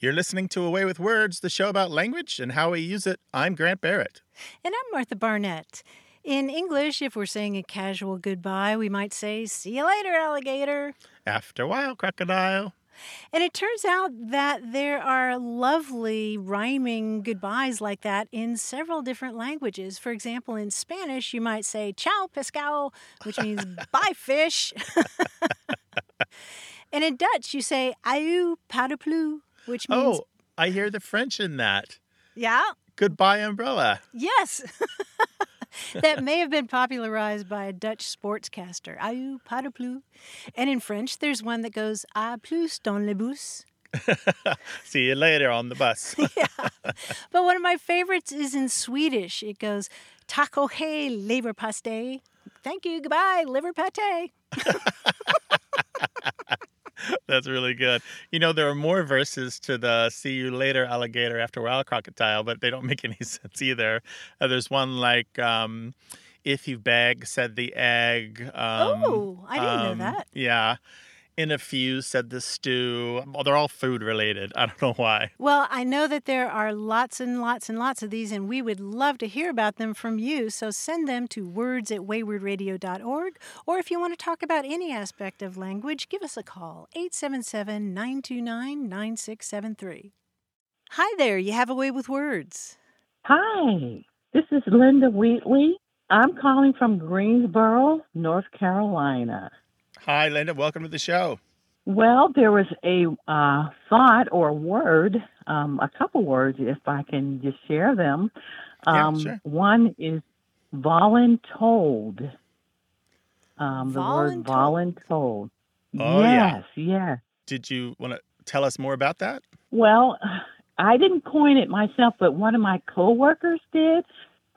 You're listening to A Way with Words, the show about language and how we use it. I'm Grant Barrett. And I'm Martha Barnett. In English, if we're saying a casual goodbye, we might say, See you later, alligator. After a while, crocodile. And it turns out that there are lovely rhyming goodbyes like that in several different languages. For example, in Spanish, you might say ciao pescado, which means bye fish. and in Dutch, you say aju paraplu, which means Oh, I hear the French in that. yeah, Goodbye, umbrella. yes. that may have been popularized by a Dutch sportscaster, aju paraplu. And in French, there's one that goes a plus dans le bus. See you later on the bus. Yeah. But one of my favorites is in Swedish. It goes tack och hej leverpastej. Thank you, goodbye, liver pate. That's really good. You know, there are more verses to the see you later, alligator, after a while, crocodile, but they don't make any sense either. Uh, there's one like, um, if you beg, said the egg. Um, Oh, I didn't know um, that. Yeah. In a few, said the stew. Well, they're all food related. I don't know why. Well, I know that there are lots and lots and lots of these, and we would love to hear about them from you. So send them to words at waywordradio.org. Or if you want to talk about any aspect of language, give us a call 877 929 9673. Hi there, you have a way with words. Hi, this is Linda Wheatley. I'm calling from Greensboro, North Carolina. Hi, Linda. Welcome to the show. Well, there was a uh, thought or a word, um, a couple words, if I can just share them. Yeah, Um, sure. One is voluntold. Um, the word voluntold. Oh, yeah. yes, yes. Did you want to tell us more about that? Well, I didn't coin it myself, but one of my coworkers did.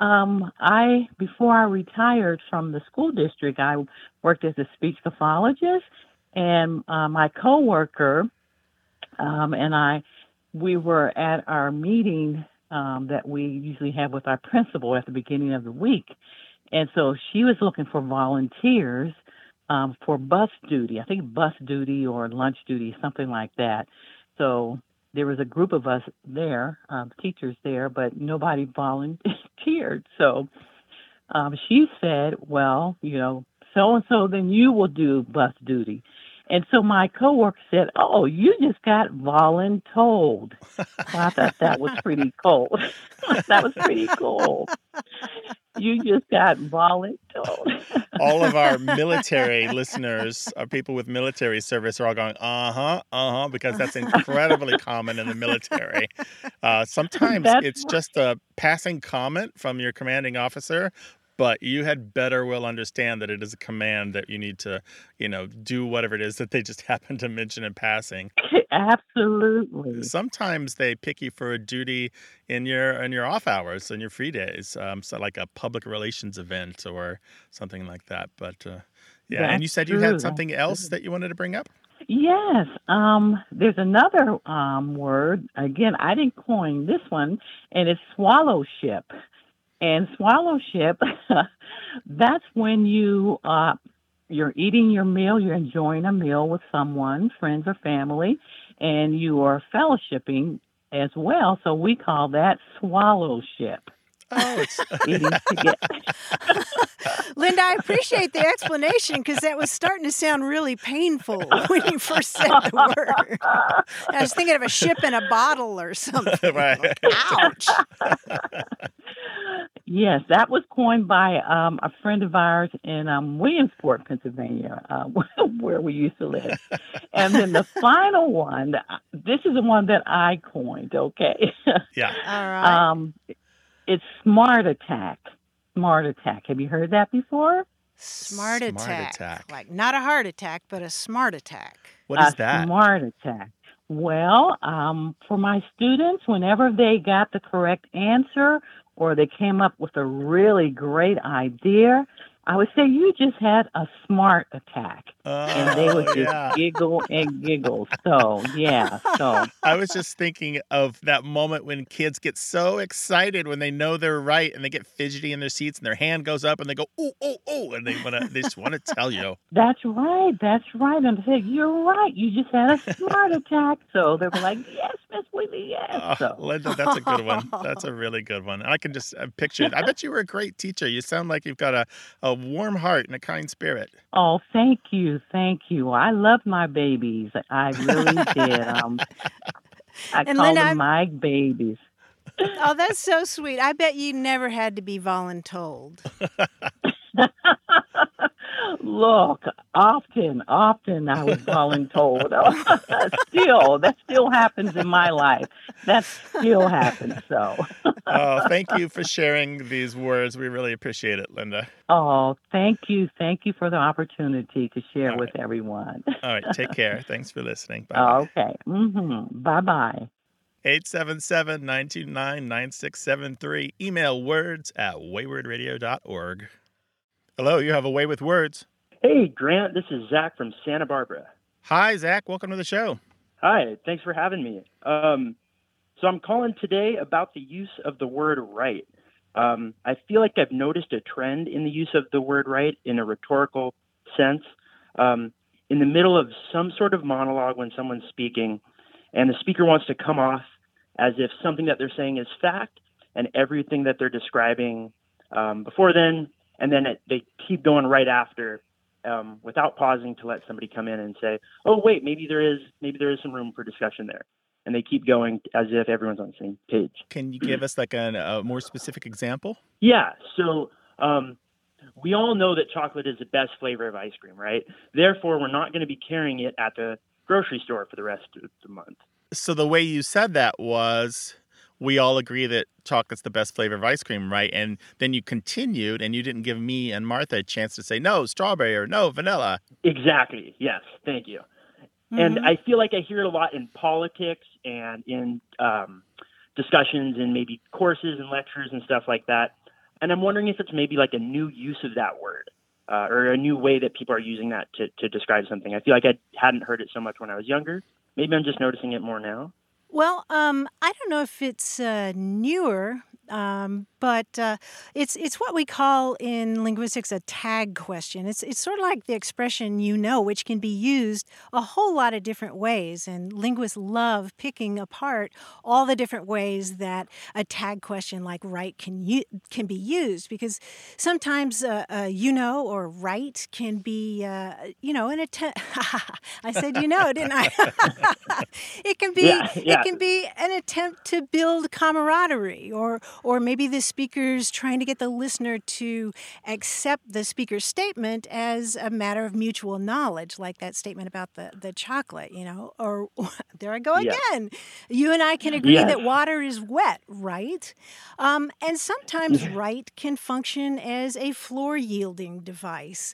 Um, I before I retired from the school district, I worked as a speech pathologist, and uh, my coworker um, and I, we were at our meeting um, that we usually have with our principal at the beginning of the week, and so she was looking for volunteers um, for bus duty. I think bus duty or lunch duty, something like that. So there was a group of us there, um, teachers there, but nobody volunteered. So um, she said, "Well, you know, so and so, then you will do bus duty." And so my coworker said, "Oh, you just got voluntold." I thought that was pretty cool. that was pretty cool. You just got voluntold. all of our military listeners, our people with military service, are all going, uh huh, uh huh, because that's incredibly common in the military. Uh, sometimes That's it's just a passing comment from your commanding officer, but you had better well understand that it is a command that you need to, you know, do whatever it is that they just happen to mention in passing. Absolutely. Sometimes they pick you for a duty in your in your off hours and your free days, um, so like a public relations event or something like that. But uh, yeah, and you said you true, had that's something else true. that you wanted to bring up. Yes. Um, there's another um, word. Again, I didn't coin this one, and it's swallowship. And swallowship, that's when you uh, you're eating your meal, you're enjoying a meal with someone, friends or family, and you are fellowshipping as well. So we call that swallowship. Oh, it's Eating together. Linda, I appreciate the explanation because that was starting to sound really painful when you first said the word. I was thinking of a ship in a bottle or something. Right. Ouch. Yes, that was coined by um, a friend of ours in um, Williamsport, Pennsylvania, uh, where we used to live. And then the final one, uh, this is the one that I coined, okay? yeah. All right. um, it's smart attack. Smart attack. Have you heard that before? smart, smart attack. attack. Like not a heart attack, but a smart attack. What is a that? Smart attack. Well, um, for my students, whenever they got the correct answer or they came up with a really great idea, I would say you just had a smart attack. And they would just yeah. giggle and giggle. So, yeah. So, I was just thinking of that moment when kids get so excited when they know they're right and they get fidgety in their seats and their hand goes up and they go, oh, oh, oh, and they wanna they just want to tell you. that's right. That's right. And I said, You're right. You just had a smart attack. So they were like, Yes, Miss Whitney, yes. Oh, So, Linda, that's a good one. That's a really good one. I can just uh, picture it. I bet you were a great teacher. You sound like you've got a, a warm heart and a kind spirit. oh, thank you. Thank you. I love my babies. I really did. Um, I And call them I'm- my babies. Oh, that's so sweet. I bet you never had to be voluntold. Look, often, often I was voluntold. still, that still happens in my life. That still happens. So, Oh, thank you for sharing these words. We really appreciate it, Linda. oh, thank you, thank you for the opportunity to share All with everyone. All right, take care. Thanks for listening. Bye. okay. hmm Bye bye. 877 929 9673. Email words at waywordradio.org. Hello, you have a way with words. Hey, Grant, this is Zach from Santa Barbara. Hi, Zach. Welcome to the show. Hi, thanks for having me. Um, so I'm calling today about the use of the word right. Um, I feel like I've noticed a trend in the use of the word right in a rhetorical sense. Um, in the middle of some sort of monologue when someone's speaking, and the speaker wants to come off as if something that they're saying is fact and everything that they're describing um, before then, and then it, they keep going right after um, without pausing to let somebody come in and say, "Oh, wait, maybe there is maybe there is some room for discussion there," and they keep going as if everyone's on the same page. Can you give us like an, a more specific example? Yeah. So um, we all know that chocolate is the best flavor of ice cream, right? Therefore, we're not going to be carrying it at the grocery store for the rest of the month. So the way you said that was we all agree that chocolate's the best flavor of ice cream, right? And then you continued and you didn't give me and Martha a chance to say no, strawberry or no, vanilla. Exactly. Yes. Thank you. And Mhm. I feel like I hear it a lot in politics and in um, discussions and maybe courses and lectures and stuff like that. And I'm wondering if it's maybe like a new use of that word uh, or a new way that people are using that to, to describe something. I feel like I hadn't heard it so much when I was younger. Maybe I'm just noticing it more now. Well, um, I don't know if it's uh, newer, um, but uh, it's it's what we call in linguistics a tag question. It's it's sort of like the expression "you know," which can be used a whole lot of different ways, and linguists love picking apart all the different ways that a tag question like "right" can u- can be used because sometimes uh, uh, "you know" or "right" can be uh, you know an attempt. I said "you know," didn't I? it can be Yeah, yeah. it can be an attempt to build camaraderie or or maybe the speaker's trying to get the listener to accept the speaker's statement as a matter of mutual knowledge like that statement about the the chocolate you know or there i go Yes. again. You and i can agree Yes. that water is wet right? Um, and sometimes right can function as a floor yielding device.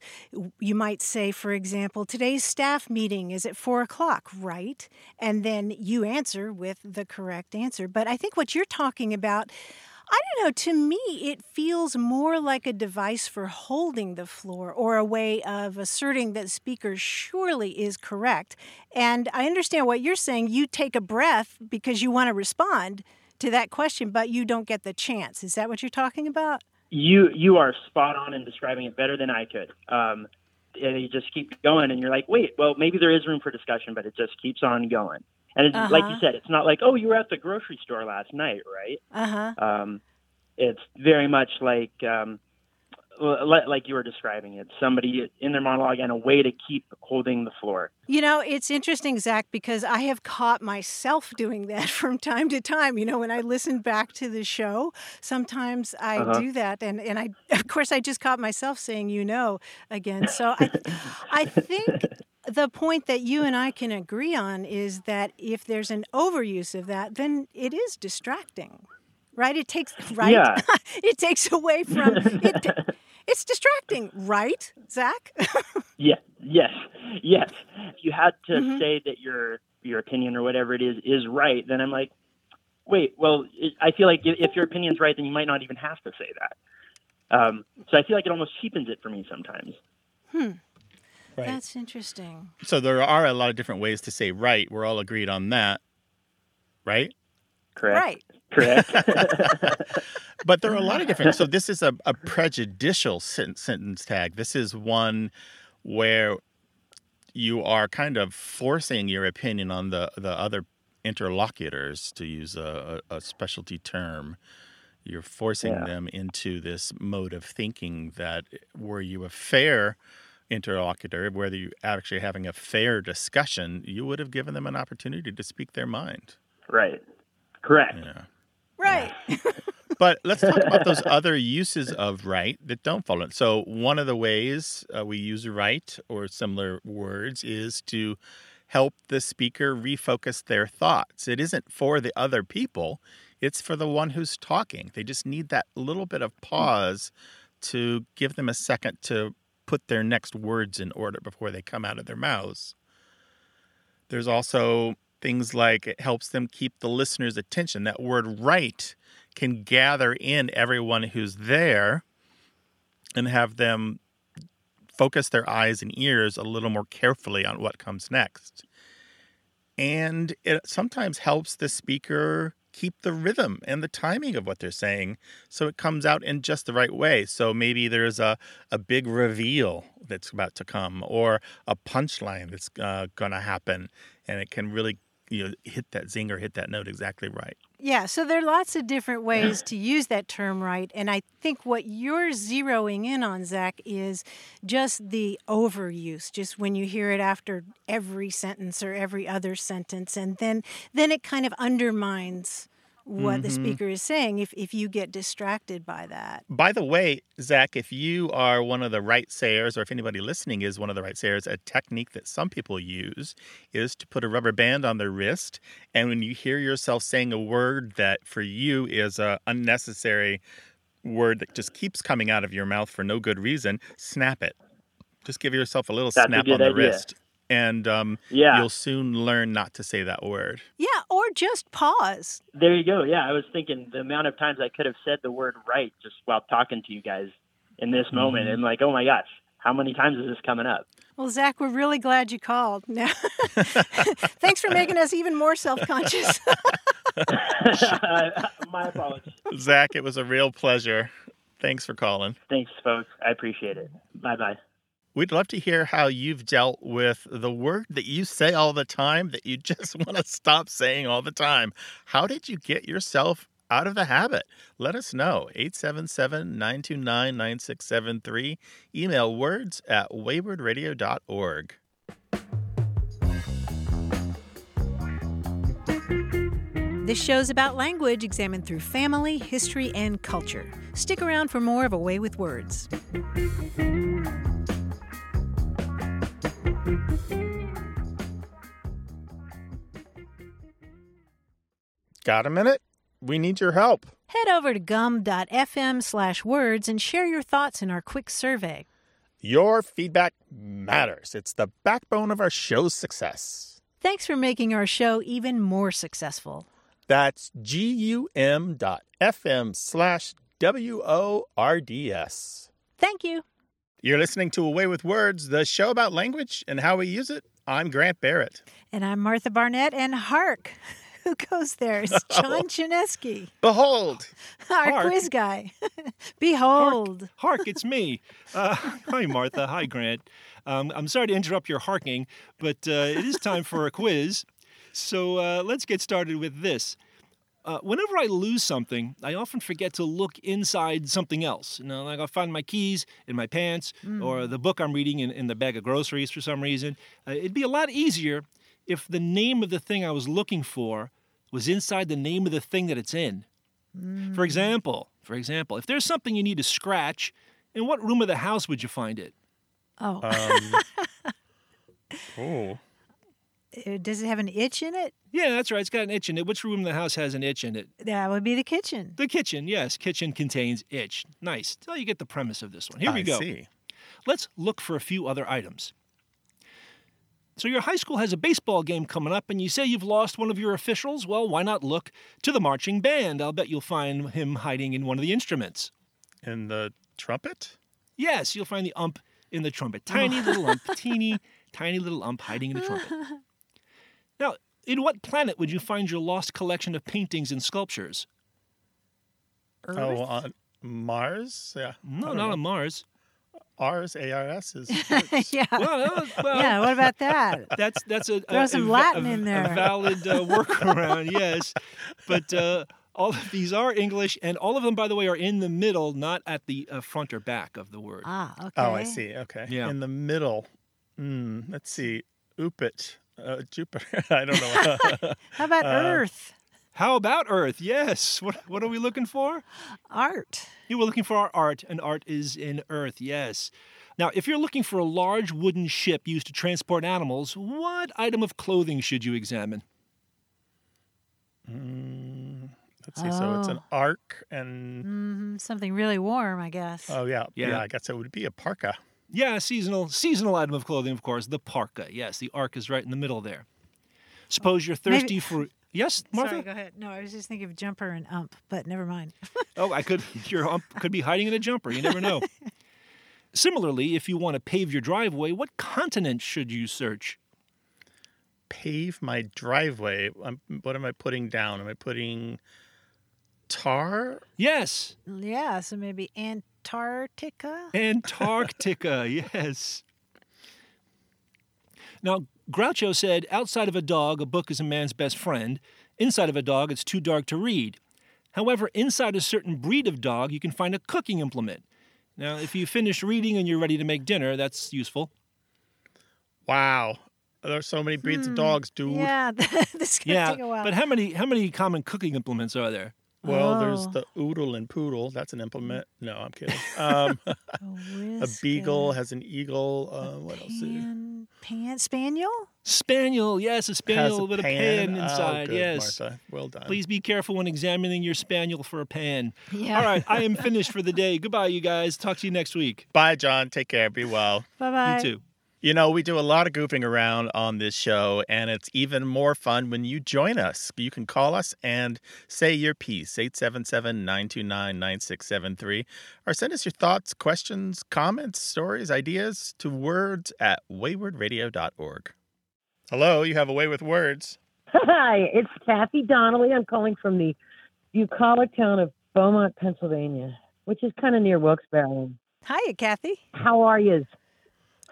You might say for example today's staff meeting is at four o'clock right? And then you answer with the correct answer. But i think what you're talking about I don't know. To me, it feels more like a device for holding the floor or a way of asserting that speaker surely is correct. And I understand what you're saying. You take a breath because you want to respond to that question, but you don't get the chance. Is that what you're talking about? You you are spot on in describing it better than I could. Um, and you just keep going, and you're like, wait, well, maybe there is room for discussion, but it just keeps on going. And it's, like you Uh-huh. said, it's not like, oh, you were at the grocery store last night, right? Uh huh. Um, it's very much like um, like you were describing it. Somebody in their monologue and a way to keep holding the floor. You know, it's interesting, Zach, because I have caught myself doing that from time to time. You know, when I listen back to the show, sometimes I Uh-huh. do that, and and I, of course, I just caught myself saying "you know" again. So I, I think the point that you and I can agree on is that if there's an overuse of that, then it is distracting, right? It takes right. Yeah. it takes away from it. It's distracting, right, Zach? Yeah. Yes. Yes. If you had to Mhm. say that you're your opinion or whatever it is is right, then I'm like, wait, well, it, I feel like if your opinion's right, then you might not even have to say that. Um, so I feel like it almost cheapens it for me sometimes. Hmm. Right. That's interesting. So there are a lot of different ways to say right. We're all agreed on that, right? Correct. Right. Correct. but there are a lot of different. So this is a, a prejudicial sen- sentence tag. This is one where you are kind of forcing your opinion on the the other interlocutors, to use a, a specialty term. You're forcing Yeah. them into this mode of thinking that were you a fair interlocutor, whether you actually having a fair discussion, you would have given them an opportunity to speak their mind. right. Correct. Yeah. Right. But let's talk about those other uses of right that don't fall in. So one of the ways uh, we use right or similar words is to help the speaker refocus their thoughts. It isn't for the other people, it's for the one who's talking. They just need that little bit of pause to give them a second to put their next words in order before they come out of their mouths. There's also things like it helps them keep the listener's attention. That word right can gather in everyone who's there and have them focus their eyes and ears a little more carefully on what comes next. And it sometimes helps the speaker keep the rhythm and the timing of what they're saying so it comes out in just the right way. So maybe there's a, a big reveal that's about to come or a punchline that's uh, going to happen and it can really you know hit that zinger hit that note exactly right Yeah, so there are lots of different ways to use that term right. And I think what you're zeroing in on, Zach, is just the overuse, just when you hear it after every sentence or every other sentence. And then then it kind of undermines what the Mhm. speaker is saying if, if you get distracted by that. By the way, Zach, if you are one of the right sayers, or if anybody listening is one of the right sayers, a technique that some people use is to put a rubber band on their wrist. And when you hear yourself saying a word that for you is a unnecessary word that just keeps coming out of your mouth for no good reason, snap it. Just give yourself a little That's snap good on the idea. wrist. And um, Yeah. you'll soon learn not to say that word. Yeah, or just pause. There you go. Yeah, I was thinking the amount of times I could have said the word right just while talking to you guys in this moment, Mhm. and like, oh my gosh, how many times is this coming up? Well, Zach, we're really glad you called. Now, thanks for making us even more self conscious. my apologies. Zach, it was a real pleasure. Thanks for calling. Thanks, folks. I appreciate it. Bye bye. We'd love to hear how you've dealt with the word that you say all the time that you just want to stop saying all the time. How did you get yourself out of the habit? Let us know. 877 929 9673. Email words at waywordradio.org. This show's about language examined through family, history, and culture. Stick around for more of A Way with Words. Got a minute? We need your help. Head over to gum.fm slash words and share your thoughts in our quick survey. Your feedback matters. It's the backbone of our show's success. Thanks for making our show even more successful. That's gum.fm slash W O R D S. Thank you. You're listening to A Way with Words, the show about language and how we use it. I'm Grant Barrett. And I'm Martha Barnett, and Hark, who goes there? It's John Chaneski, Behold, our Hark. quiz guy. Behold. Hark, it's me. Uh, hi, Martha. Hi, Grant. Um, I'm sorry to interrupt your harking, but uh, it is time for a quiz. So uh, let's get started with this. Uh, whenever I lose something, I often forget to look inside something else. You know, like I'll find my keys in my pants or the book I'm reading in, in the bag of groceries for some reason. Uh, it'd be a lot easier if the name of the thing I was looking for was inside the name of the thing that it's in. For example, for example, if there's something you need to scratch, in what room of the house would you find it? Oh, um, oh, uh, does it have an itch in it? Yeah, that's right. It's got an itch in it. Which room in the house has an itch in it? That would be the kitchen. The kitchen. Yes, kitchen contains itch. Nice. So you get the premise of this one. Here we I go. see. Let's look for a few other items. So your high school has a baseball game coming up and you say you've lost one of your officials? Well, why not look to the marching band? I'll bet you'll find him hiding in one of the instruments. In the trumpet? Yes, you'll find the ump in the trumpet. Tiny little ump, teeny, tiny little ump hiding in the trumpet. Now, in what planet would you find your lost collection of paintings and sculptures? Earth? Oh, on Mars? Yeah. No, don't know. on Mars. Ars, ARS is. yeah. Well, well, yeah. What about that? That's that's a, Throw a, some a Latin a- in a there. valid uh, workaround, yes. But uh, all of these are English, and all of them, by the way, are in the middle, not at the uh, front or back of the word. Ah, okay. Oh, I see. Okay. Yeah. In the middle. Hmm. let's see. Upit. Uh, Jupiter. I don't know. How about Uh, Earth? How about Earth? Yes. What what are we looking for? Art. You were looking for our art, and art is in Earth. Yes. Now, if you're looking for a large wooden ship used to transport animals, what item of clothing should you examine? Mm, let's see. So it's an Oh. arc and. hmm Something really warm, I guess. Oh, yeah. Yeah. Yeah. I guess it would be a parka. Yeah, seasonal seasonal item of clothing, of course, the parka. Yes, the arc is right in the middle there. Suppose you're Maybe- thirsty for yes, Martha. Sorry, go ahead. No, I was just thinking of jumper and ump, but never mind. Oh, I could. Your ump could be hiding in a jumper. You never know. Similarly, if you want to pave your driveway, what continent should you search? Pave my driveway. I'm, what am I putting down? Am I putting tar? Yes, Yeah, so maybe Antarctica. Antarctica. yes. Now, Groucho said, outside of a dog, a book is a man's best friend. Inside of a dog, it's too dark to read. However, inside a certain breed of dog, you can find a cooking implement. Now, if you finish reading and you're ready to make dinner, that's useful. Wow. There are so many breeds of dogs, dude. Hmm. Yeah, this could Yeah, take a while. but how many how many common cooking implements are there? Well, there's Oh. the oodle and poodle. That's an implement. No, I'm kidding. Um, a, a beagle has an eagle. Uh, what else? pan, pan, spaniel. Spaniel, yes, a Has spaniel with a pan Oh, inside. good, yes. Martha. Well done. Please be careful when examining your spaniel for a pan. Yeah. All right, I am finished for the day. Goodbye, you guys. Talk to you next week. Bye, John. Take care. Be well. Bye bye. You too. You know, we do a lot of goofing around on this show, and it's even more fun when you join us. You can call us and say your piece, 877 929 9673, or send us your thoughts, questions, comments, stories, ideas to words at waywordradio.org. Hello, you have a way with words. Hi, it's Kathy Donnelly. I'm calling from the bucolic town of Beaumont, Pennsylvania, which is kind of near Wilkes-Barre. Hiya, Kathy. How are you?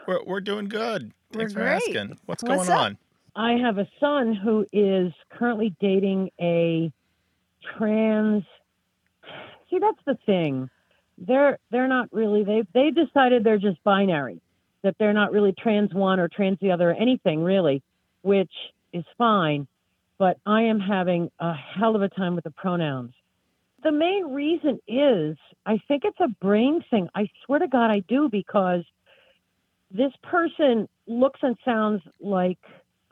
We're, we're doing good. We're Thanks for great. asking. What's, What's going up? on? I have a son who is currently dating a trans. See, that's the thing. They're they're not really they they decided they're just binary, that they're not really trans one or trans the other or anything really, which is fine. But I am having a hell of a time with the pronouns. The main reason is I think it's a brain thing. I swear to God I do because this person looks and sounds like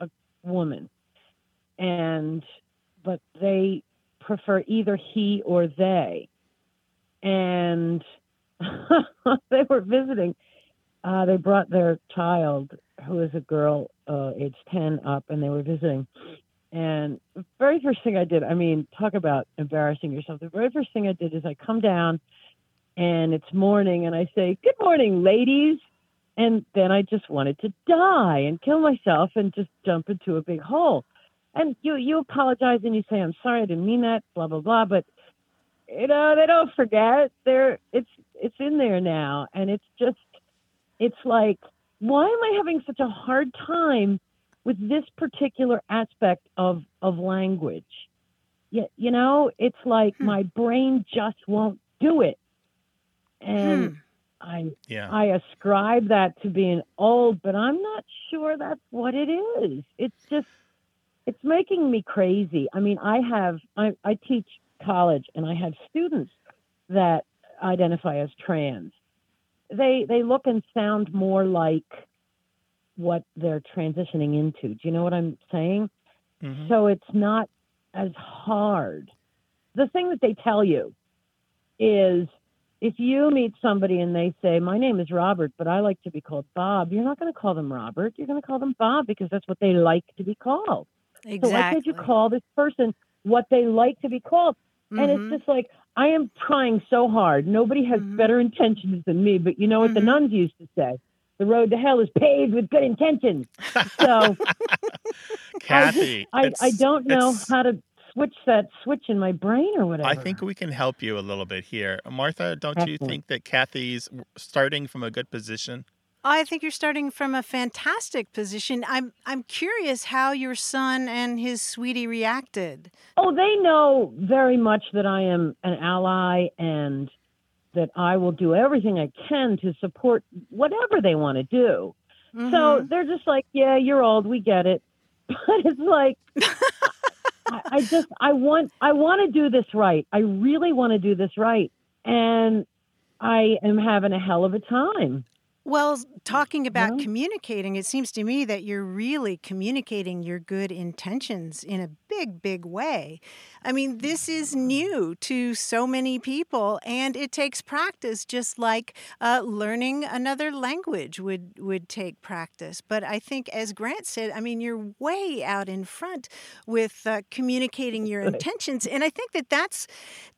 a woman and but they prefer either he or they. And they were visiting uh, they brought their child who is a girl uh, age 10 up and they were visiting. And the very first thing i did i mean talk about embarrassing yourself. The very first thing i did is i come down and it's morning and i say good morning ladies and then I just wanted to die and kill myself and just jump into a big hole. And you you apologize and you say I'm sorry I didn't mean that blah blah blah but you know they don't forget they're it's it's in there now and it's just it's like why am I having such a hard time with this particular aspect of of language? You, you know it's like Hmm. my brain just won't do it and Hmm. I Yeah. I ascribe that to being old, but I'm not sure that's what it is. It's just it's making me crazy. I mean, I have I, I teach college and I have students that identify as trans. They they look and sound more like what they're transitioning into. Do you know what I'm saying? Mhm. So it's not as hard. The thing that they tell you is if you meet somebody and they say, My name is Robert, but I like to be called Bob, you're not going to call them Robert. You're going to call them Bob because that's what they like to be called. Exactly. So why can't you call this person what they like to be called? And Mhm. it's just like, I am trying so hard. Nobody has Mhm. better intentions than me, but you know what the Mhm. nuns used to say? The road to hell is paved with good intentions. So Kathy, I, I it's- don't know how to switch that switch in my brain or whatever. I think we can help you a little bit here. Martha, don't you think that Kathy's starting from a good position? I think you're starting from a fantastic position. I'm I'm curious how your son and his sweetie reacted. Oh, they know very much that I am an ally and that I will do everything I can to support whatever they want to do. So Mhm. they're just like, yeah, you're old, we get it. But it's like, I, I just, I want, I want to do this right. I really want to do this right, and I am having a hell of a time. Well, talking about Yeah. communicating, it seems to me that you're really communicating your good intentions in a big, big way. I mean, this is new to so many people, and it takes practice, just like uh, learning another language would, would take practice. But I think, as Grant said, I mean, you're way out in front with uh, communicating your intentions, and I think that that's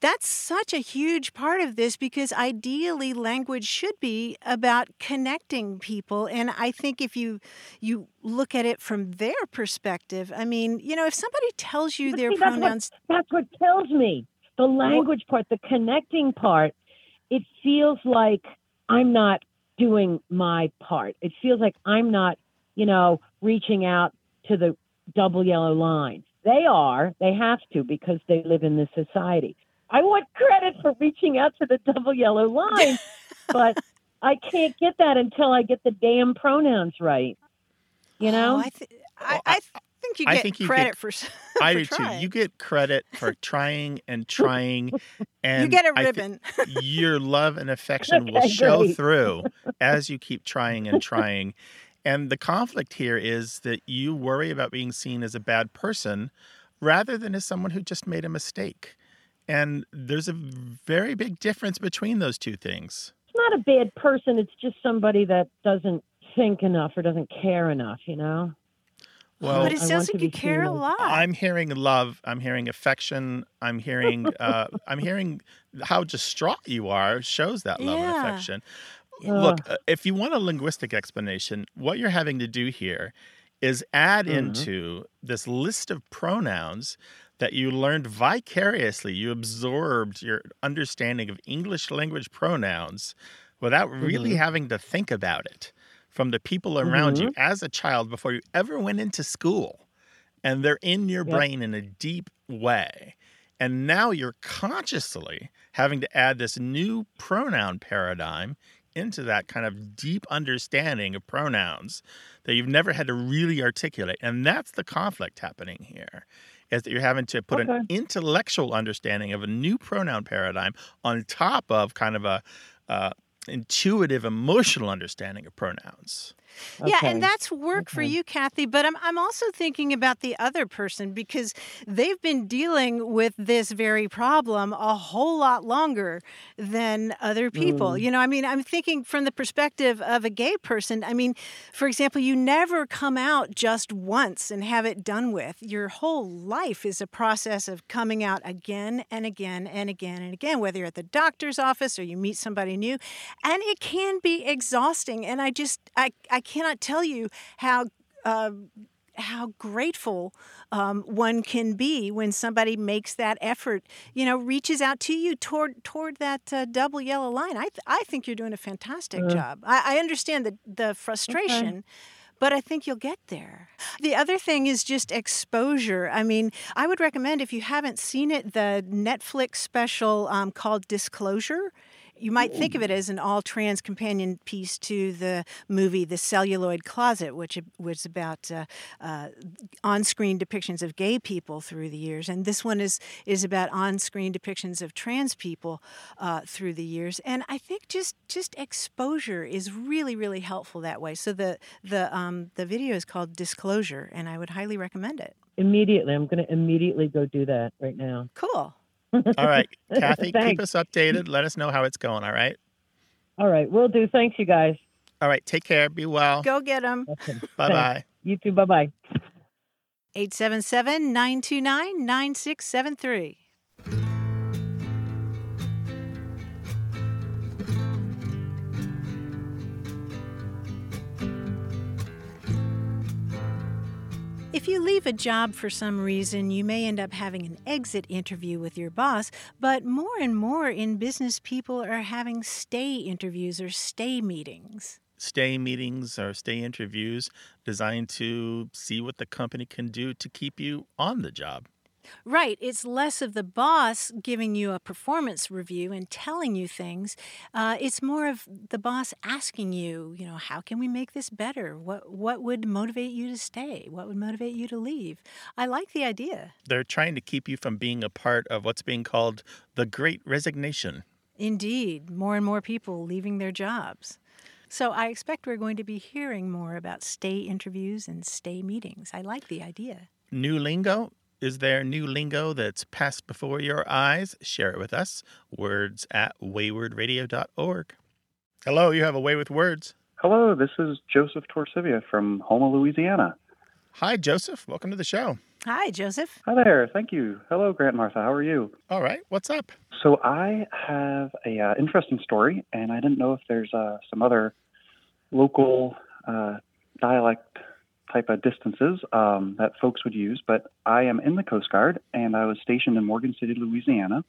that's such a huge part of this because ideally language should be about connecting people and i think if you you look at it from their perspective i mean you know if somebody tells you But their see, that's what- pronouns That's what kills me. The language part, the connecting part. It feels like I'm not doing my part. It feels like I'm not, you know, reaching out to the double yellow line. They are. They have to because they live in this society. I want credit for reaching out to the double yellow line, but I can't get that until I get the damn pronouns right. You know? Oh, I, th- I, Well, I think you I get think you credit get- for, s- I for do too. trying. You get credit for trying and trying, and You get a thi- ribbon your love and affection will show great. through as you keep trying and trying. And the conflict here is that you worry about being seen as a bad person rather than as someone who just made a mistake. And there's a very big difference between those two things. It's not a bad person. It's just somebody that doesn't think enough or doesn't care enough, you know? Well, but it I sounds like you be care a lot I'm hearing love. I'm hearing affection. I'm hearing. Uh, I'm hearing how distraught you are. Shows that love and affection. Ugh. Look, uh, if you want a linguistic explanation, what you're having to do here is add Mhm. into this list of pronouns that you learned vicariously. You absorbed your understanding of English language pronouns without really Mhm. having to think about it from the people around you Mm-hmm. as a child before you ever went into school. And they're in your Yep. brain in a deep way. And now you're consciously having to add this new pronoun paradigm into that kind of deep understanding of pronouns that you've never had to really articulate. And that's the conflict happening here. Is that you're having to put Okay. an intellectual understanding of a new pronoun paradigm on top of kind of a uh, intuitive emotional understanding of pronouns. Yeah, and that's work for you, Kathy. But I'm, I'm also thinking about the other person because they've been dealing with this very problem a whole lot longer than other people. Mm. You know, I mean, I'm thinking from the perspective of a gay person. I mean, for example, you never come out just once and have it done with. Your whole life is a process of coming out again and again and again and again, whether you're at the doctor's office or you meet somebody new. And it can be exhausting. And I just, I, I cannot tell you how. Uh, how grateful um, one can be when somebody makes that effort, you know, reaches out to you toward toward that uh, double yellow line. I th- I think you're doing a fantastic Uh. job. I, I understand the the frustration. But I think you'll get there. The other thing is just exposure. I mean, I would recommend if you haven't seen it, the Netflix special um, called Disclosure. You might think of it as an all trans companion piece to the movie The Celluloid Closet, which was about uh, uh, on screen depictions of gay people through the years. And this one is, is about on screen depictions of trans people uh, through the years. And I think just, just exposure is really, really helpful that way. So the, the, um, the video is called Disclosure, and I would highly recommend it. Immediately. I'm going to immediately go do that right now. Cool. All right, Kathy, keep us updated. Let us know how it's going. All right. All right, we'll do. Thanks, you guys. All right. Take care. Be well. Go get them. Bye bye. You too. Bye bye. 877 929 9673. If you leave a job for some reason, you may end up having an exit interview with your boss, but more and more in business, people are having stay interviews or stay meetings. Stay meetings or stay interviews designed to see what the company can do to keep you on the job. Right. It's less of the boss giving you a performance review and telling you things. Uh, it's more of the boss asking you, you know, how can we make this better? What what would motivate you to stay? What would motivate you to leave? I like the idea. They're trying to keep you from being a part of what's being called the Great Resignation. Indeed, more and more people leaving their jobs. So I expect we're going to be hearing more about stay interviews and stay meetings. I like the idea. New lingo? Is there new lingo that's passed before your eyes? Share it with us. Words at waywordradio.org. Hello, you have a way with words. Hello, this is Joseph Torsivia from Houma, Louisiana. Hi, Joseph. Welcome to the show. Hi, Joseph. Hi there, thank you. Hello, Grant Martha, how are you? All right, what's up? So I have a uh, interesting story, and I didn't know if there's uh, some other local uh, dialect type of distances um, that folks would use, but I am in the Coast Guard, and I was stationed in Morgan City, Louisiana,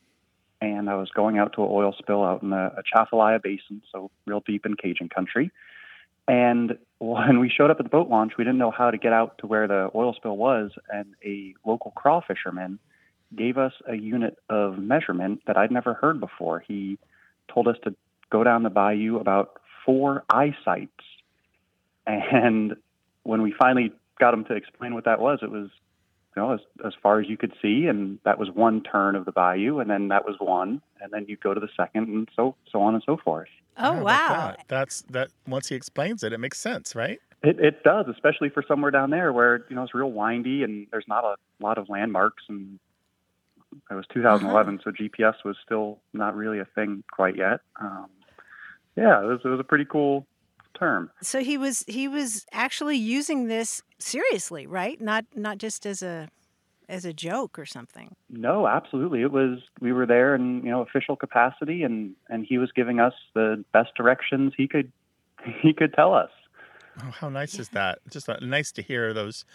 and I was going out to an oil spill out in the Atchafalaya Basin, so real deep in Cajun country. And when we showed up at the boat launch, we didn't know how to get out to where the oil spill was, and a local crawfisherman gave us a unit of measurement that I'd never heard before. He told us to go down the bayou about four eyesights. And when we finally got him to explain what that was, it was, you know, as, as far as you could see, and that was one turn of the bayou, and then that was one, and then you go to the second, and so so on and so forth. Oh, How about wow. that? That's that. Once he explains it, it makes sense, right? It, it does, especially for somewhere down there where you know it's real windy and there's not a lot of landmarks. And it was 2011, so GPS was still not really a thing quite yet. Um, yeah, it was, it was a pretty cool term. So he was he was actually using this seriously, right? Not not just as a as a joke or something. No, absolutely. It was we were there in you know official capacity, and and he was giving us the best directions he could he could tell us. Oh, how nice is that? Just uh, nice to hear those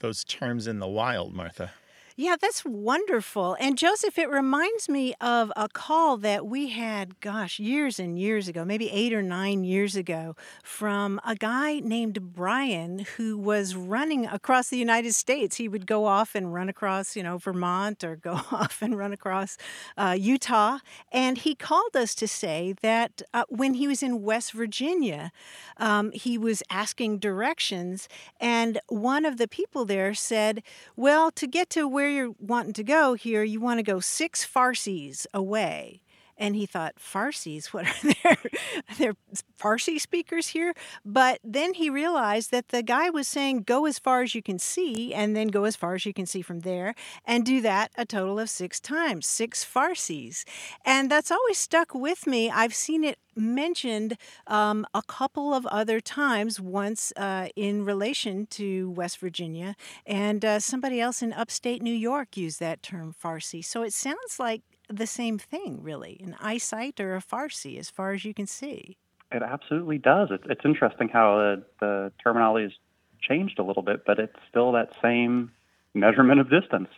those terms in the wild, Martha. Yeah, that's wonderful. And Joseph, it reminds me of a call that we had, gosh, years and years ago, maybe eight or nine years ago, from a guy named Brian who was running across the United States. He would go off and run across, you know, Vermont or go off and run across uh, Utah. And he called us to say that uh, when he was in West Virginia, um, he was asking directions. And one of the people there said, Well, to get to where you're wanting to go here, you want to go six farsees away. And he thought, farsees, what are there? there Farsi speakers here? But then he realized that the guy was saying, go as far as you can see, and then go as far as you can see from there, and do that a total of six times, six farsees. And that's always stuck with me. I've seen it mentioned um, a couple of other times, once uh, in relation to West Virginia, and uh, somebody else in upstate New York used that term farsee. So it sounds like the same thing, really an eyesight or a farsee, as far as you can see. It absolutely does. It, it's interesting how the, the terminology has changed a little bit, but it's still that same measurement of distance.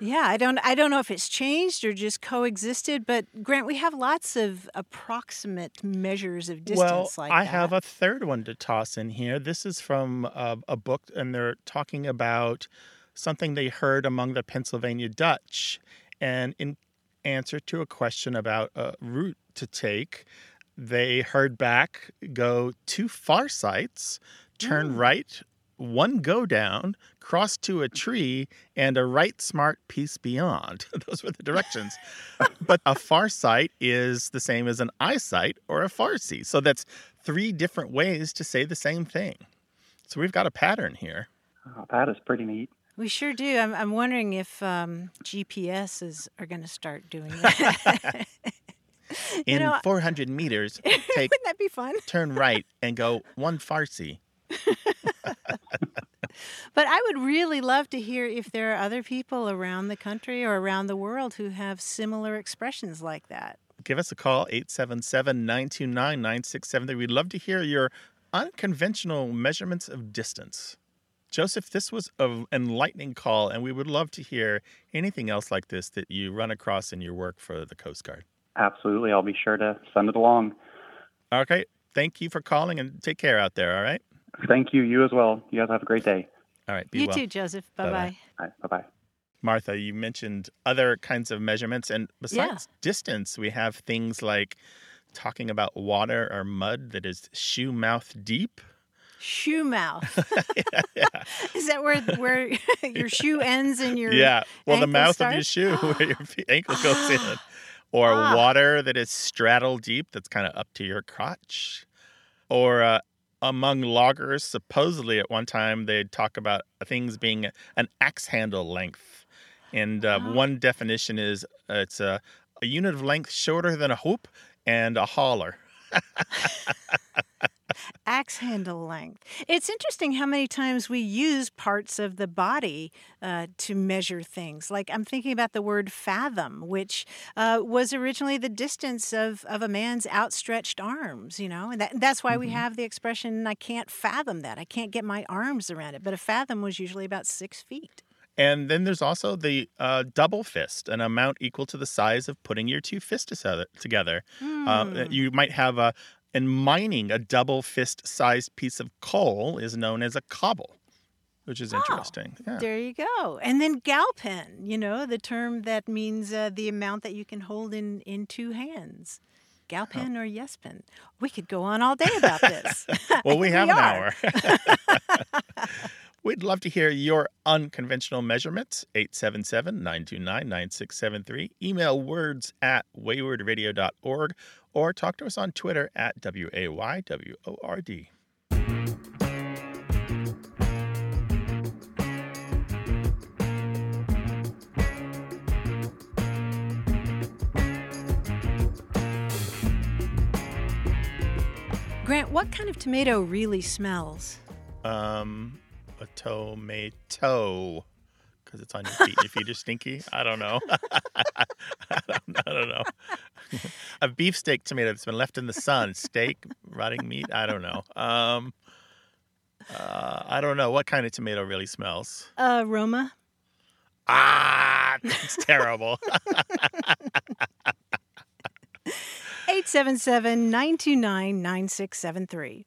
Yeah, I don't I don't know if it's changed or just coexisted, but Grant, we have lots of approximate measures of distance well, like I that. have a third one to toss in here. This is from a, a book, and they're talking about something they heard among the Pennsylvania Dutch. And in answer to a question about a route to take, they heard back go two far sights, turn mm. right, one go down, cross to a tree, and a right smart piece beyond. Those were the directions. but a far sight is the same as an eyesight or a farsee. So that's three different ways to say the same thing. So we've got a pattern here. Oh, that is pretty neat. We sure do. I'm, I'm wondering if um, GPSs are going to start doing that. You In know, 400 meters, take Wouldn't that be fun? turn right and go one farsee. But I would really love to hear if there are other people around the country or around the world who have similar expressions like that. Give us a call, 877 929 9673. We'd love to hear your unconventional measurements of distance. Joseph, this was an enlightening call, and we would love to hear anything else like this that you run across in your work for the Coast Guard. Absolutely. I'll be sure to send it along. Okay. Thank you for calling and take care out there, all right? Thank you. You as well. You guys have a great day. All right. Be you well. too, Joseph. Bye Bye-bye. bye. Bye bye. Martha, you mentioned other kinds of measurements, and besides distance, we have things like talking about water or mud that is shoe mouth deep. Shoe mouth. Is that where where your shoe ends and your yeah, well, the mouth of your shoe where your ankle goes in, or Ah. water that is straddle deep, that's kind of up to your crotch, or uh, among loggers, supposedly at one time they'd talk about things being an axe handle length, and uh, Ah. one definition is uh, it's a, a unit of length shorter than a hoop and a hauler. Axe handle length. It's interesting how many times we use parts of the body uh, to measure things. Like I'm thinking about the word fathom, which uh, was originally the distance of, of a man's outstretched arms, you know, and that, that's why we have the expression, I can't fathom that. I can't get my arms around it. But a fathom was usually about six feet. And then there's also the uh, double fist, an amount equal to the size of putting your two fists together- together. Uh, Hmm. you might have a, in mining, a double fist sized piece of coal is known as a cobble, which is Oh, interesting. Yeah. There you go. And then galpin, you know, the term that means uh, the amount that you can hold in, in two hands. Galpin or yespin. We could go on all day about this. Well, we And have an hour. We'd love to hear your unconventional measurements. 877 929 9673. Email words at waywordradio.org or talk to us on Twitter at W A Y W O R D. Grant, what kind of tomato really smells? Um, a tomato. Because it's on your feet. Your feet are stinky. I don't know. I, don't, I don't know. a beefsteak tomato that's been left in the sun. Steak, rotting meat. I don't know. Um, uh, I don't know what kind of tomato really smells. Uh, Roma. Ah, it's terrible. 877 929 9673.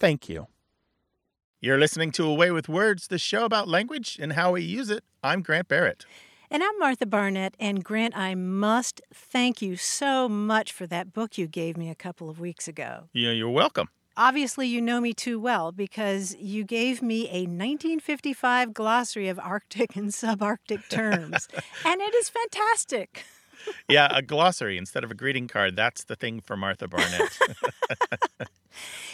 Thank you. You're listening to A Way with Words, the show about language and how we use it. I'm Grant Barrett. And I'm Martha Barnette. And Grant, I must thank you so much for that book you gave me a couple of weeks ago. Yeah, You're welcome. Obviously, you know me too well because you gave me a 1955 glossary of Arctic and subarctic terms. and it is fantastic. Yeah, a glossary instead of a greeting card. That's the thing for Martha Barnette.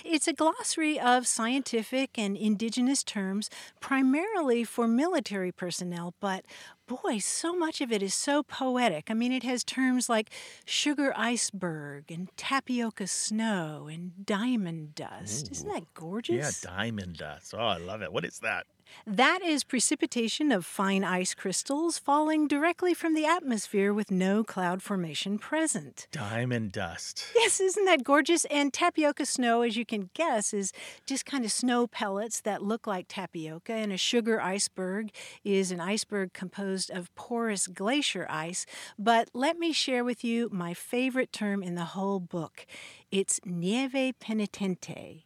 It's a glossary of scientific and indigenous terms, primarily for military personnel, but boy, so much of it is so poetic. I mean, it has terms like sugar iceberg and tapioca snow and diamond dust. Isn't that gorgeous? Yeah, diamond dust. Oh, I love it. What is that? That is precipitation of fine ice crystals falling directly from the atmosphere with no cloud formation present. Diamond dust. Yes, isn't that gorgeous? And tapioca snow, as you can guess, is just kind of snow pellets that look like tapioca. And a sugar iceberg is an iceberg composed of porous glacier ice. But let me share with you my favorite term in the whole book it's nieve penitente.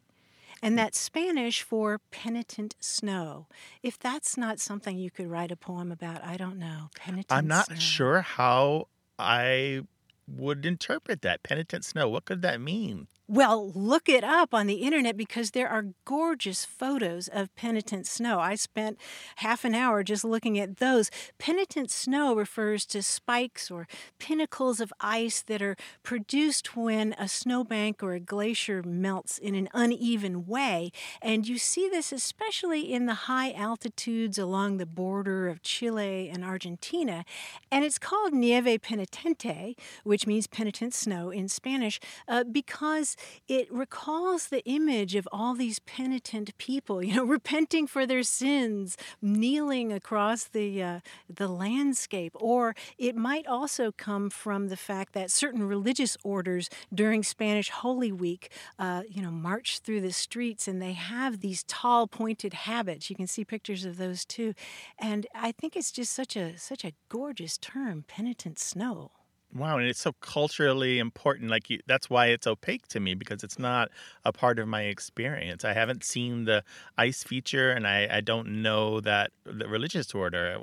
And that's Spanish for penitent snow. If that's not something you could write a poem about, I don't know. Penitent I'm not snow. sure how I would interpret that. Penitent snow. What could that mean? Well, look it up on the internet because there are gorgeous photos of penitent snow. I spent half an hour just looking at those. Penitent snow refers to spikes or pinnacles of ice that are produced when a snowbank or a glacier melts in an uneven way. And you see this especially in the high altitudes along the border of Chile and Argentina. And it's called nieve penitente, which means penitent snow in Spanish, uh, because it recalls the image of all these penitent people, you know, repenting for their sins, kneeling across the uh, the landscape. Or it might also come from the fact that certain religious orders during Spanish Holy Week, uh, you know, march through the streets and they have these tall, pointed habits. You can see pictures of those too, and I think it's just such a such a gorgeous term, penitent snow. Wow, and it's so culturally important. Like you, that's why it's opaque to me because it's not a part of my experience. I haven't seen the ice feature, and I, I don't know that the religious order.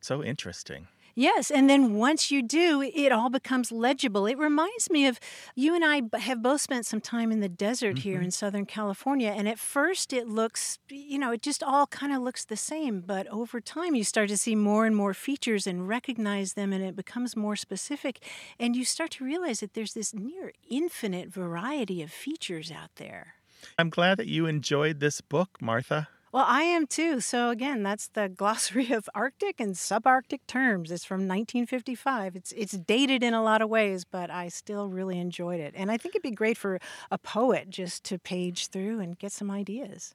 So interesting. Yes, and then once you do, it all becomes legible. It reminds me of you and I have both spent some time in the desert here Mhm. in Southern California, and at first it looks, you know, it just all kind of looks the same. But over time, you start to see more and more features and recognize them, and it becomes more specific. And you start to realize that there's this near infinite variety of features out there. I'm glad that you enjoyed this book, Martha. Well, I am too. So again, that's the glossary of Arctic and subarctic terms. It's from 1955. It's it's dated in a lot of ways, but I still really enjoyed it. And I think it'd be great for a poet just to page through and get some ideas.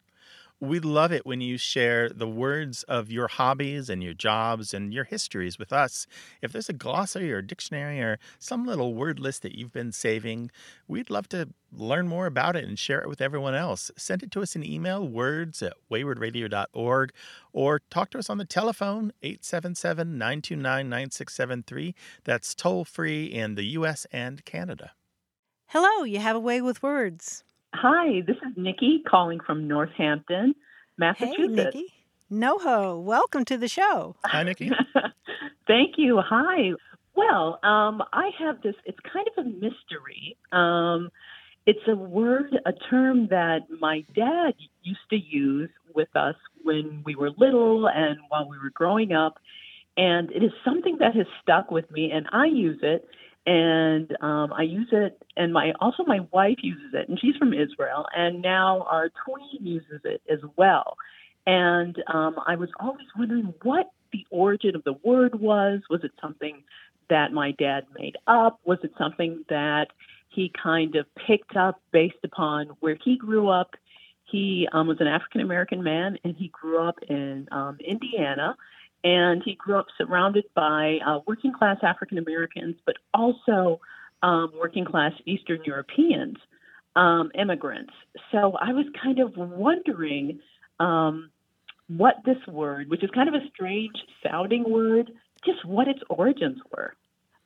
We love it when you share the words of your hobbies and your jobs and your histories with us. If there's a glossary or a dictionary or some little word list that you've been saving, we'd love to learn more about it and share it with everyone else. Send it to us in email, words at waywordradio.org, or talk to us on the telephone, 877 929 9673. That's toll free in the U.S. and Canada. Hello, you have a way with words. Hi, this is Nikki calling from Northampton, Massachusetts. Hey, Massachusetts. Nikki. NoHo, welcome to the show. Hi, Nikki. Thank you. Hi. Well, um, I have this, it's kind of a mystery. Um, it's a word, a term that my dad used to use with us when we were little and while we were growing up. And it is something that has stuck with me, and I use it. And um, I use it, and my also my wife uses it, and she's from Israel, and now our twin uses it as well. And um, I was always wondering what the origin of the word was. Was it something that my dad made up? Was it something that he kind of picked up based upon where he grew up? He um, was an African American man, and he grew up in um, Indiana. And he grew up surrounded by uh, working class African Americans, but also um, working class Eastern Europeans, um, immigrants. So I was kind of wondering um, what this word, which is kind of a strange sounding word, just what its origins were.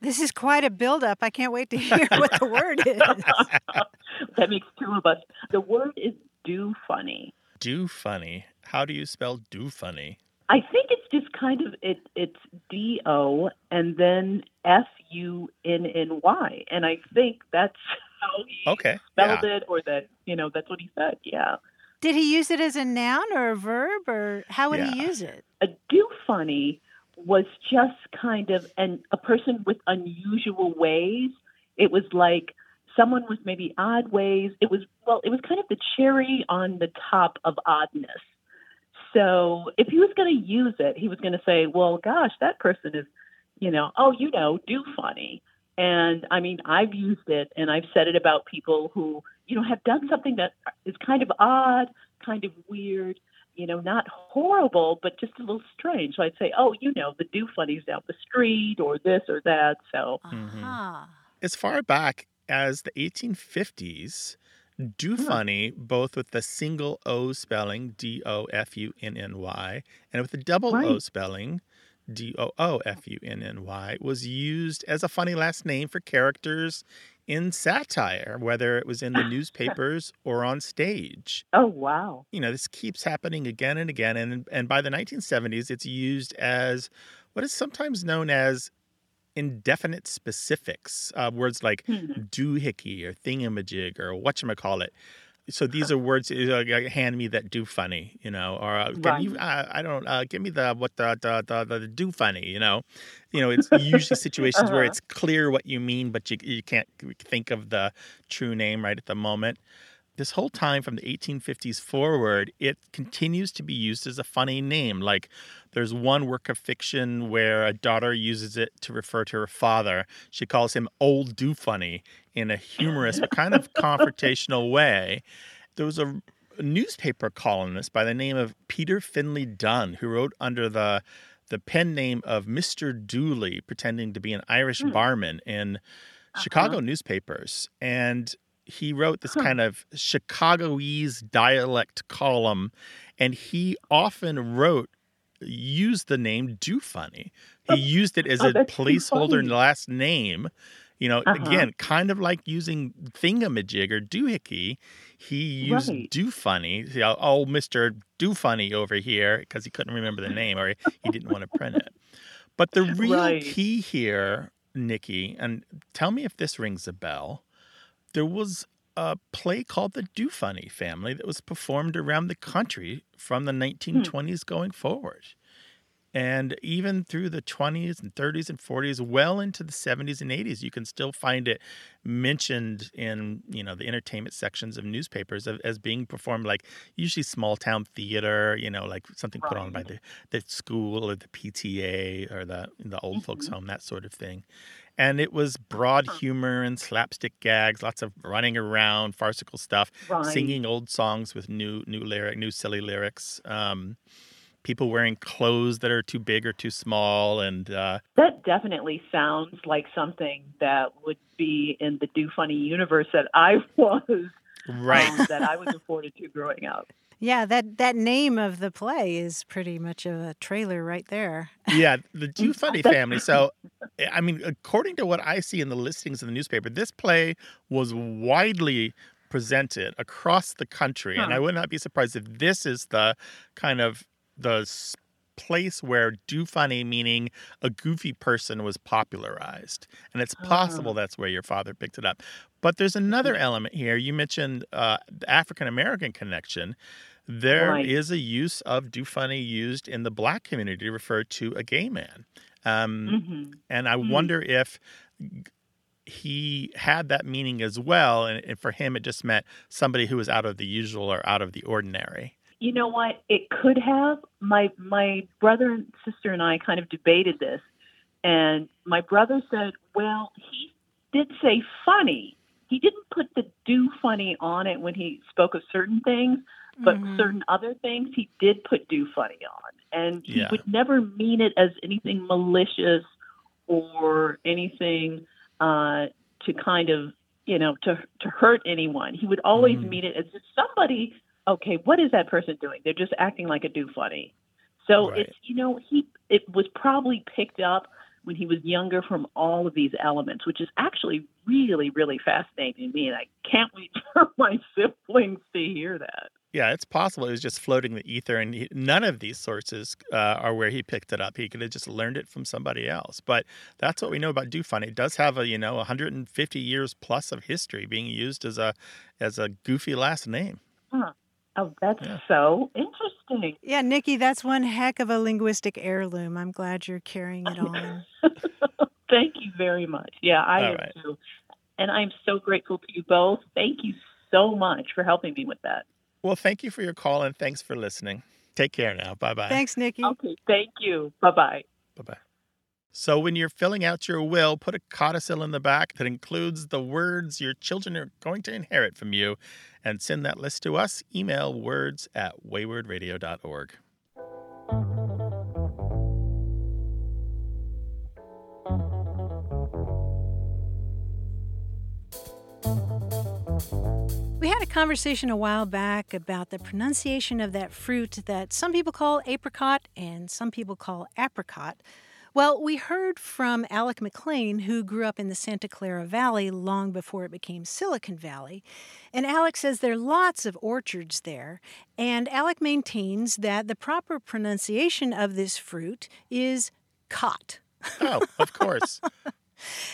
This is quite a buildup. I can't wait to hear what the word is. that makes two of us. The word is do funny. Do funny. How do you spell do funny? I think it's just kind of it. It's D O and then F U N N Y, and I think that's how he Okay. spelled yeah. it, or that you know that's what he said. Yeah, Did he use it as a noun or a verb, or how would he use it? a do funny was just kind of an a person with unusual ways. It was like someone with maybe odd ways. It was well, it was kind of the cherry on the top of oddness. So if he was going to use it, he was going to say, well, gosh, that person is, you know, oh, you know, do funny. And I mean, I've used it and I've said it about people who, you know, have done something that is kind of odd, kind of weird, you know, not horrible, but just a little strange. So I'd say, oh, you know, the do funnies down the street or this or that. So Uh-huh. As far back as the 1850s, do hmm. funny, both with the single O spelling, D O F U N N Y, and with the double O spelling, D O O F U N N Y, was used as a funny last name for characters in satire, whether it was in the newspapers or on stage. Oh, wow. You know, this keeps happening again and again. And, and by the 1970s, it's used as what is sometimes known as indefinite specifics, uh, words like Hmm. doohickey or thingamajig or whatchamacallit. So these are words uh, hand me that do funny, you know, or uh, can you, uh, I don't, uh, give me the what the the, the the do funny, you know, you know. It's usually situations where Uh-huh. it's clear what you mean, but you you can't think of the true name right at the moment. This whole time from the 1850s forward, it continues to be used as a funny name. Like there's one work of fiction where a daughter uses it to refer to her father. She calls him Old Do Funny in a humorous but kind of confrontational way. There was a newspaper columnist by the name of Peter Finley Dunne who wrote under the the pen name of Mr. Dooley, pretending to be an Irish hmm. barman in uh-huh. Chicago newspapers. And he wrote this kind of Chicagoese dialect column, and he often wrote used the name Do Funny. He used it as Oh, a placeholder last name. You know, Uh-huh. again, kind of like using thingamajig or doohickey. He used Right. Do Funny. You know, oh, Mister Do Funny over here, because he couldn't remember the name or he didn't want to print it. But the real Right. key here, Nikki, and tell me if this rings a bell. There was a play called The Do Funny Family that was performed around the country from the hmm. 1920s going forward. And even through the 20s and 30s and 40s, well into the 70s and 80s, you can still find it mentioned in, you know, the entertainment sections of newspapers of, as being performed like usually small town theater, you know, like something put on by the, the school or the PTA or the the old folks mm-hmm. home, that sort of thing. And it was broad humor and slapstick gags, lots of running around, farcical stuff, Right. singing old songs with new new lyric, new silly lyrics. Um, people wearing clothes that are too big or too small, and uh, That definitely sounds like something that would be in the Do Funny universe that I was right. um, that I was afforded to growing up. Yeah, that, that name of the play is pretty much a trailer right there. yeah, the Do Funny family. So, eh, I mean, according to what I see in the listings in the newspaper, this play was widely presented across the country, and I would not be surprised if this is the kind of the place where Do Funny, meaning a goofy person, was popularized, and it's possible ah. that's where your father picked it up. But there's another mm-hmm. element here. You mentioned uh, the African American connection. There is Right. a use of do funny used in the black community to refer to a gay man. Um, hmm And I wonder if he had that meaning as well. And, and for him, it just meant somebody who was out of the usual or out of the ordinary. You know what? It could have. My my brother and sister and I kind of debated this, and my brother said, "Well, he did say funny. He didn't put the do funny on it when he spoke of certain things, but Mhm. certain other things he did put do funny on, and he Yeah. would never mean it as anything malicious or anything uh, to kind of you know to to hurt anyone. He would always Mm. mean it as if somebody okay, what is that person doing? They're just acting like a do funny. So Right. it's you know he it was probably picked up when he was younger from all of these elements, which is actually really really fascinating to me, and I can't wait for my siblings to hear that. Yeah, it's possible it was just floating the ether, and he, none of these sources uh, are where he picked it up. He could have just learned it from somebody else. But that's what we know about Do Funny. It does have a you know 150 years plus of history being used as a as a goofy last name. Oh, that's Yeah. so interesting. Yeah, Nikki, that's one heck of a linguistic heirloom. I'm glad you're carrying it on. Thank you very much. Yeah, I All am right. too. And I'm so grateful to you both. Thank you so much for helping me with that. Well, thank you for your call and thanks for listening. Take care now. Bye bye. Thanks, Nikki. Okay, thank you. Bye bye. Bye bye. So, when you're filling out your will, put a codicil in the back that includes the words your children are going to inherit from you and send that list to us. Email words at waywordradio.org. conversation a while back about the pronunciation of that fruit that some people call apricot and some people call apricot. Well, we heard from Alec McLean, who grew up in the Santa Clara Valley long before it became Silicon Valley. And Alec says there are lots of orchards there. And Alec maintains that the proper pronunciation of this fruit is cot. Oh, of course.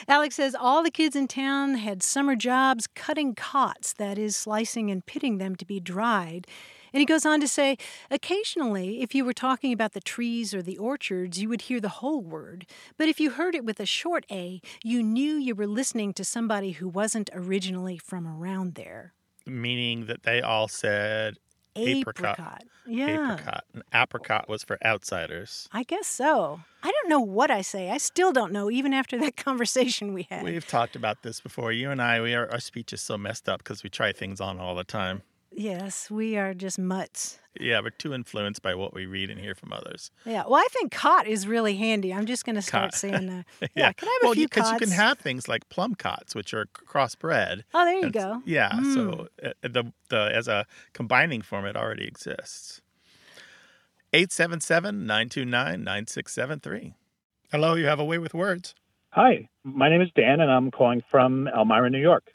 Alex says all the kids in town had summer jobs cutting cots, that is, slicing and pitting them to be dried. And he goes on to say, occasionally, if you were talking about the trees or the orchards, you would hear the whole word. But if you heard it with a short A, you knew you were listening to somebody who wasn't originally from around there. Meaning that they all said apricot. Apricot. Yeah. Apricot. And apricot was for outsiders. I guess so. I don't know what I say. I still don't know, even after that conversation we had. We've talked about this before. You and I, we are, our speech is so messed up because we try things on all the time. Yes, we are just mutts. Yeah, we're too influenced by what we read and hear from others. Yeah, well, I think cot is really handy. I'm just going to start Cot. saying, uh, yeah, yeah. can I have a well, few because cots? you can have things like plum cots, which are crossbred. oh, there you go. Yeah, Mm. so uh, the the as a combining form, it already exists. 877-929-9673. Hello, you have a way with words. Hi, my name is Dan, and I'm calling from Elmira, New York.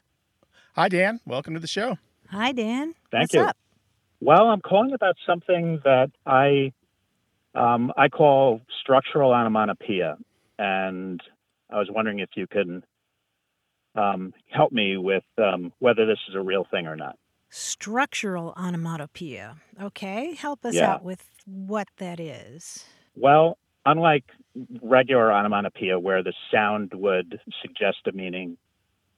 Hi, Dan. Welcome to the show. Hi, Dan. Thank What's you. up? Well, I'm calling about something that I um, I call structural onomatopoeia, and I was wondering if you can um, help me with um, whether this is a real thing or not. Structural onomatopoeia. Okay, help us Yeah. out with what that is. Well, unlike regular onomatopoeia, where the sound would suggest a meaning,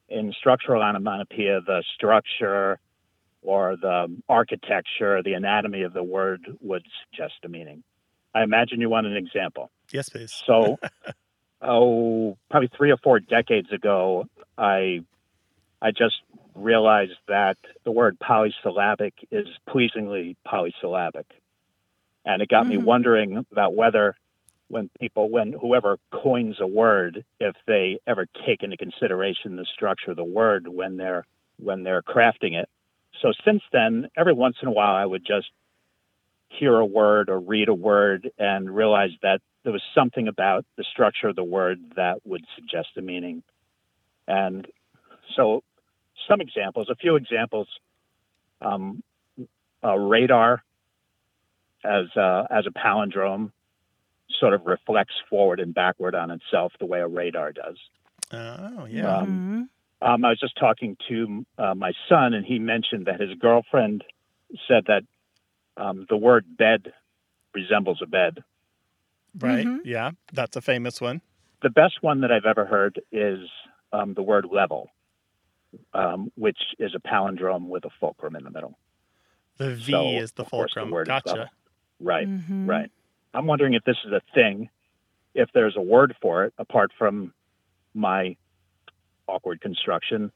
in structural onomatopoeia, the structure or the architecture, the anatomy of the word would suggest a meaning. I imagine you want an example. Yes, please. So, oh, probably three or four decades ago, I I just realized that the word polysyllabic is pleasingly polysyllabic, and it got me Mhm. wondering about whether, when people, when whoever coins a word, if they ever take into consideration the structure of the word when they're when they're crafting it. So since then, every once in a while, I would just hear a word or read a word and realize that there was something about the structure of the word that would suggest a meaning. And so, some examples, a few examples. Um, uh, radar as a, as a palindrome sort of reflects forward and backward on itself the way a radar does. Oh, yeah. Um, um, I was just talking to uh, my son, and he mentioned that his girlfriend said that um, the word bed resembles a bed. right. Mhm. Yeah, that's a famous one. The best one that I've ever heard is um, the word level, um, which is a palindrome with a fulcrum in the middle. The V So, is the of course, the fulcrum. word gotcha. level. Right, Mhm. right. I'm wondering if this is a thing, if there's a word for it apart from my awkward construction,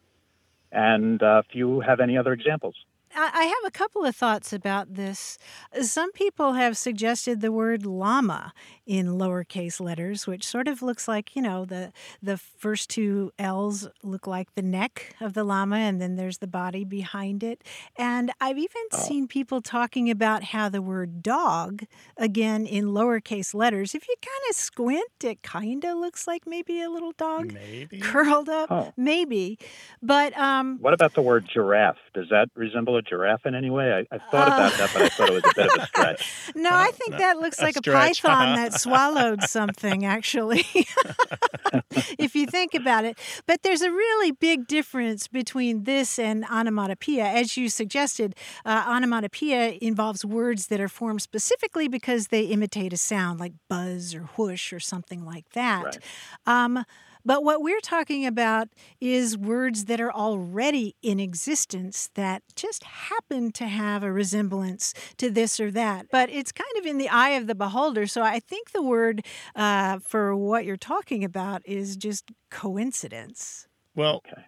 and uh, you have any other examples. I have a couple of thoughts about this. Some people have suggested the word llama in lowercase letters, which sort of looks like, you know, the the first two L's look like the neck of the llama and then there's the body behind it. And I've even Oh. seen people talking about how the word dog, again in lowercase letters, if you kind of squint, it kind of looks like maybe a little dog Maybe. curled up, maybe. But um What about the word giraffe? Does that resemble a giraffe in any way? I, I thought about that, but I thought it was a bit of a stretch. No, I think no, that looks a like a stretch. python that swallowed something, actually, if you think about it. But there's a really big difference between this and onomatopoeia. As you suggested, uh, onomatopoeia involves words that are formed specifically because they imitate a sound, like buzz or whoosh or something like that. Right. Um, But what we're talking about is words that are already in existence that just happen to have a resemblance to this or that. But it's kind of in the eye of the beholder. So I think the word uh, for what you're talking about is just coincidence. Well, Okay.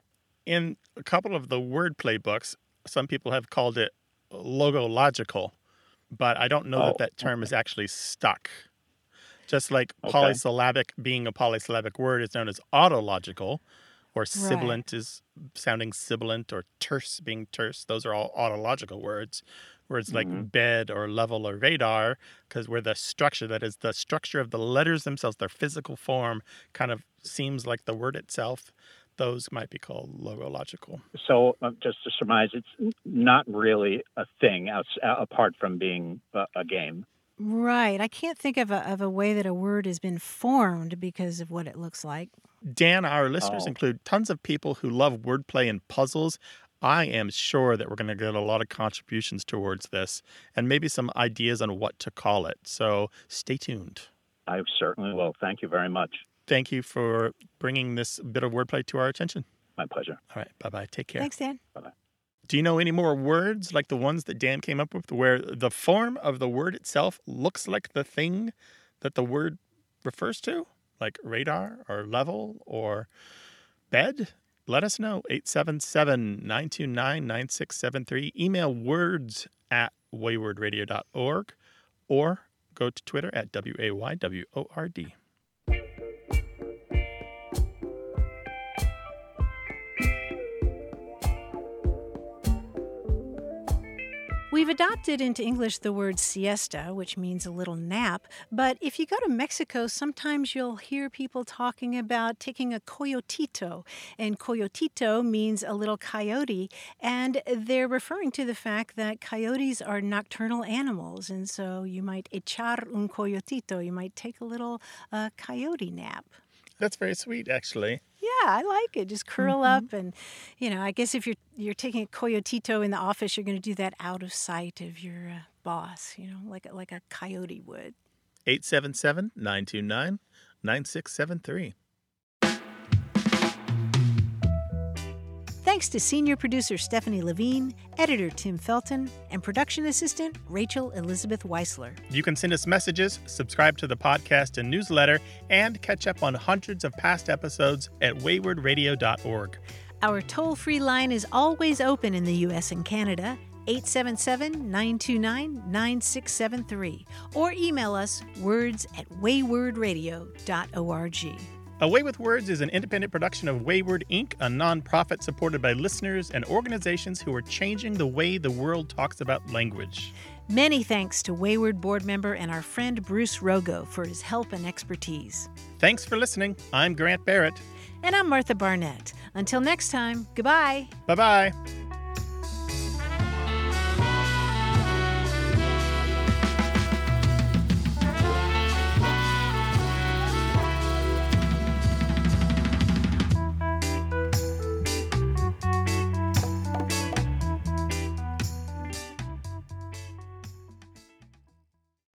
in a couple of the wordplay books, some people have called it logological, but I don't know Oh, that that term is actually stuck. Just like Okay. polysyllabic being a polysyllabic word is known as autological, or sibilant is sounding sibilant, or terse being terse. Those are all autological words. Words like bed or level or radar, because where the structure, that is the structure of the letters themselves, their physical form, kind of seems like the word itself, those might be called logological. So uh, just to surmise, it's not really a thing outs- uh, apart from being a, a game. Right. I can't think of a, of a way that a word has been formed because of what it looks like. Dan, our listeners Oh. include tons of people who love wordplay and puzzles. I am sure that we're going to get a lot of contributions towards this and maybe some ideas on what to call it. So stay tuned. I certainly will. Thank you very much. Thank you for bringing this bit of wordplay to our attention. My pleasure. All right. Bye bye. Take care. Thanks, Dan. Do you know any more words like the ones that Dan came up with where the form of the word itself looks like the thing that the word refers to? Like radar or level or bed? Let us know. 877 929 9673. Email words at waywordradio.org or go to Twitter at W A Y W O R D. We've adopted into English the word siesta, which means a little nap. But if you go to Mexico, sometimes you'll hear people talking about taking a coyotito. And coyotito means a little coyote. And they're referring to the fact that coyotes are nocturnal animals. And so you might echar un coyotito. You might take a little uh, coyote nap. That's very sweet, actually. Yeah, I like it. Just curl up and, you know, I guess if you're you're taking a coyotito in the office, you're going to do that out of sight of your uh, boss, you know, like a- like a coyote would. 877 929 9673. Thanks to senior producer Stephanie Levine, editor Tim Felton, and production assistant Rachel Elizabeth Weisler. You can send us messages, subscribe to the podcast and newsletter, and catch up on hundreds of past episodes at waywordradio.org. Our toll free line is always open in the U.S. and Canada. 877 929 9673. Or email us words at waywordradio.org. A Way with Words is an independent production of Wayword Inc., a nonprofit supported by listeners and organizations who are changing the way the world talks about language. Many thanks to Wayword board member and our friend Bruce Rogo for his help and expertise. Thanks for listening. I'm Grant Barrett. And I'm Martha Barnette. Until next time, goodbye. Bye bye.